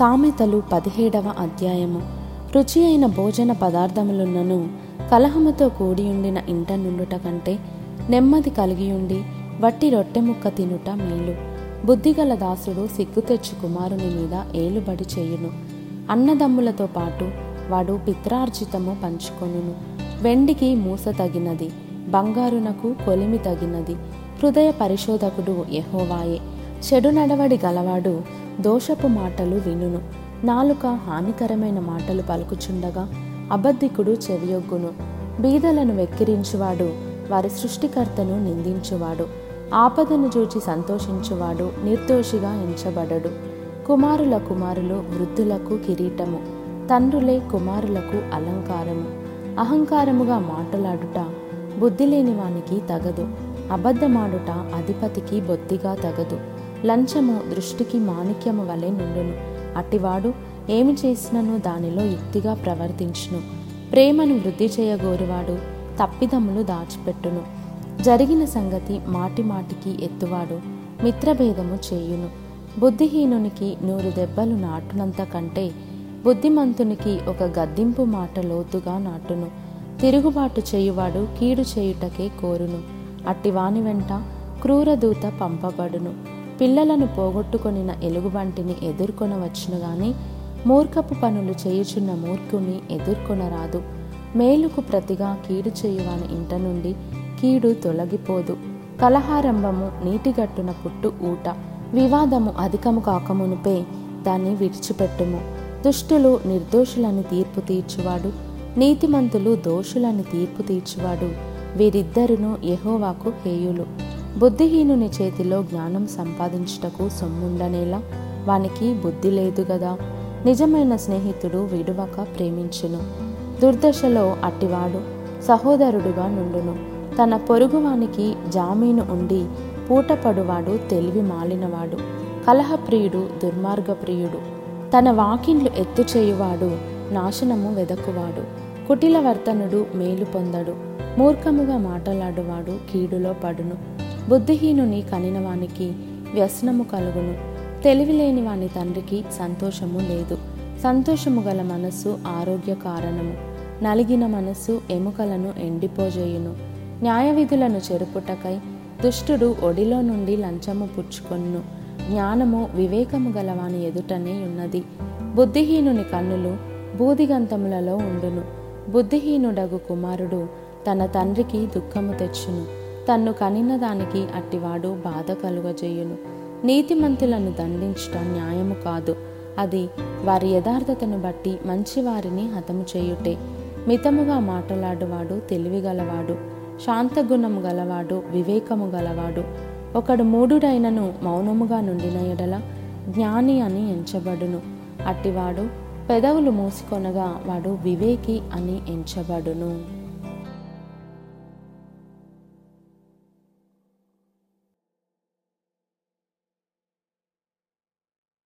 సామెతలు పదిహేడవ అధ్యాయము. రుచి అయిన భోజన పదార్థములున్నను కలహముతో కూడి ఉండిన ఇంట నుండుట కంటే నెమ్మది కలిగియుండి వట్టి రొట్టె ముక్క తినుట మేలు. బుద్ధిగల దాసుడు సిగ్గు తెచ్చు కుమారుని మీద ఏలుబడి చేయును. అన్నదమ్ములతో పాటు వాడు పిత్రార్జితము పంచుకొనును. వెండికి మూస తగినది బంగారునకు కొలిమి తగినది హృదయ పరిశోధకుడు ఎహోవాయే చెడు నడవడి గలవాడు దోషపు మాటలు వినును. నాలుక హానికరమైన మాటలు పలుకుచుండగా అబద్ధికుడు చెవియొగ్గును. బీదలను వెక్కిరించువాడు వారి సృష్టికర్తను నిందించువాడు. ఆపదను చూచి సంతోషించువాడు నిర్దోషిగా ఎంచబడడు. కుమారుల కుమారులు వృద్ధులకు కిరీటము. తండ్రులే కుమారులకు అలంకారము. అహంకారముగా మాటలాడుట బుద్ధి లేని వానికి తగదు. అబద్ధమాడుట అధిపతికి బొత్తిగా తగదు. లంచము దృష్టికి మాణిక్యము వలె నుండును. అట్టివాడు ఏమి చేసినను దానిలో యుక్తిగా ప్రవర్తించును. ప్రేమను వృద్ధి చేయగోరువాడు తప్పిదములు దాచిపెట్టును. జరిగిన సంగతి మాటి మాటికి ఎత్తువాడు మిత్రభేదము చేయును. బుద్ధిహీనునికి నూరు దెబ్బలు నాటునంత కంటే బుద్ధిమంతునికి ఒక గద్దింపు మాట లోతుగా నాటును. తిరుగుబాటు చేయువాడు కీడు చేయుటకే కోరును. అట్టివాని వెంట క్రూరదూత పంపబడును. పిల్లలను పోగొట్టుకొనిన ఎలుగుబంటిని ఎదుర్కొనవచ్చును గాని మూర్ఖపు పనులు చేయుచున్న మూర్ఖుని ఎదుర్కొనరాదు. మేలుకు ప్రతిగా కీడు చేయువాని ఇంట నుండి కీడు తొలగిపోదు. కలహారంభము నీటిగట్టున పుట్టు ఊట. వివాదము అధికము కాకమునుపే దాన్ని విడిచిపెట్టుము. దుష్టులు నిర్దోషులని తీర్పు తీర్చువాడు. నీతిమంతులు దోషులని తీర్పు తీర్చువాడు. వీరిద్దరును యహోవాకు హేయులు. బుద్ధిహీనుని చేతిలో జ్ఞానం సంపాదించుటకు సొమ్ముండనేలా వానికి బుద్ధి లేదు గదా. నిజమైన స్నేహితుడు విడువక ప్రేమించును. దుర్దశలో అట్టివాడు సహోదరుడుగా నుండును. తన పొరుగువానికి జామీను ఉండి పూటపడువాడు తెలివి మాలినవాడు. కలహప్రియుడు దుర్మార్గప్రియుడు. తన వాకిండ్లు ఎత్తు చేయువాడు నాశనము వెదకువాడు. కుటిల వర్తనుడు మేలు పొందడు. మూర్ఖముగా మాటలాడువాడు కీడులో పడును. బుద్ధిహీనుని కనినవానికి వ్యసనము కలుగును. తెలివిలేని వాని తండ్రికి సంతోషము లేదు. సంతోషము గల మనస్సు ఆరోగ్య కారణము. నలిగిన మనస్సు ఎముకలను ఎండిపోజేయును. న్యాయవిధులను చెరుపుటకై దుష్టుడు ఒడిలో నుండి లంచము పుచ్చుకొన్ను. జ్ఞానము వివేకము గలవాని ఎదుటనే ఉన్నది. బుద్ధిహీనుని కన్నులు బూదిగంతములలో ఉండును. బుద్ధిహీనుడగు కుమారుడు తన తండ్రికి దుఃఖము తెచ్చును. తన్ను కనిన దానికి అట్టివాడు బాధ కలుగజేయును. నీతిమంతులను దండించటం న్యాయము కాదు. అది వారి యథార్థతను బట్టి మంచివారిని హతము చేయుటే. మితముగా మాటలాడువాడు తెలివిగలవాడు. శాంతగుణము గలవాడు వివేకము గలవాడు. ఒకడు మూడుడైనను మౌనముగా నుండిన ఎడల జ్ఞాని అని ఎంచబడును. అట్టివాడు పెదవులు మూసుకొనగా వాడు వివేకి అని ఎంచబడును.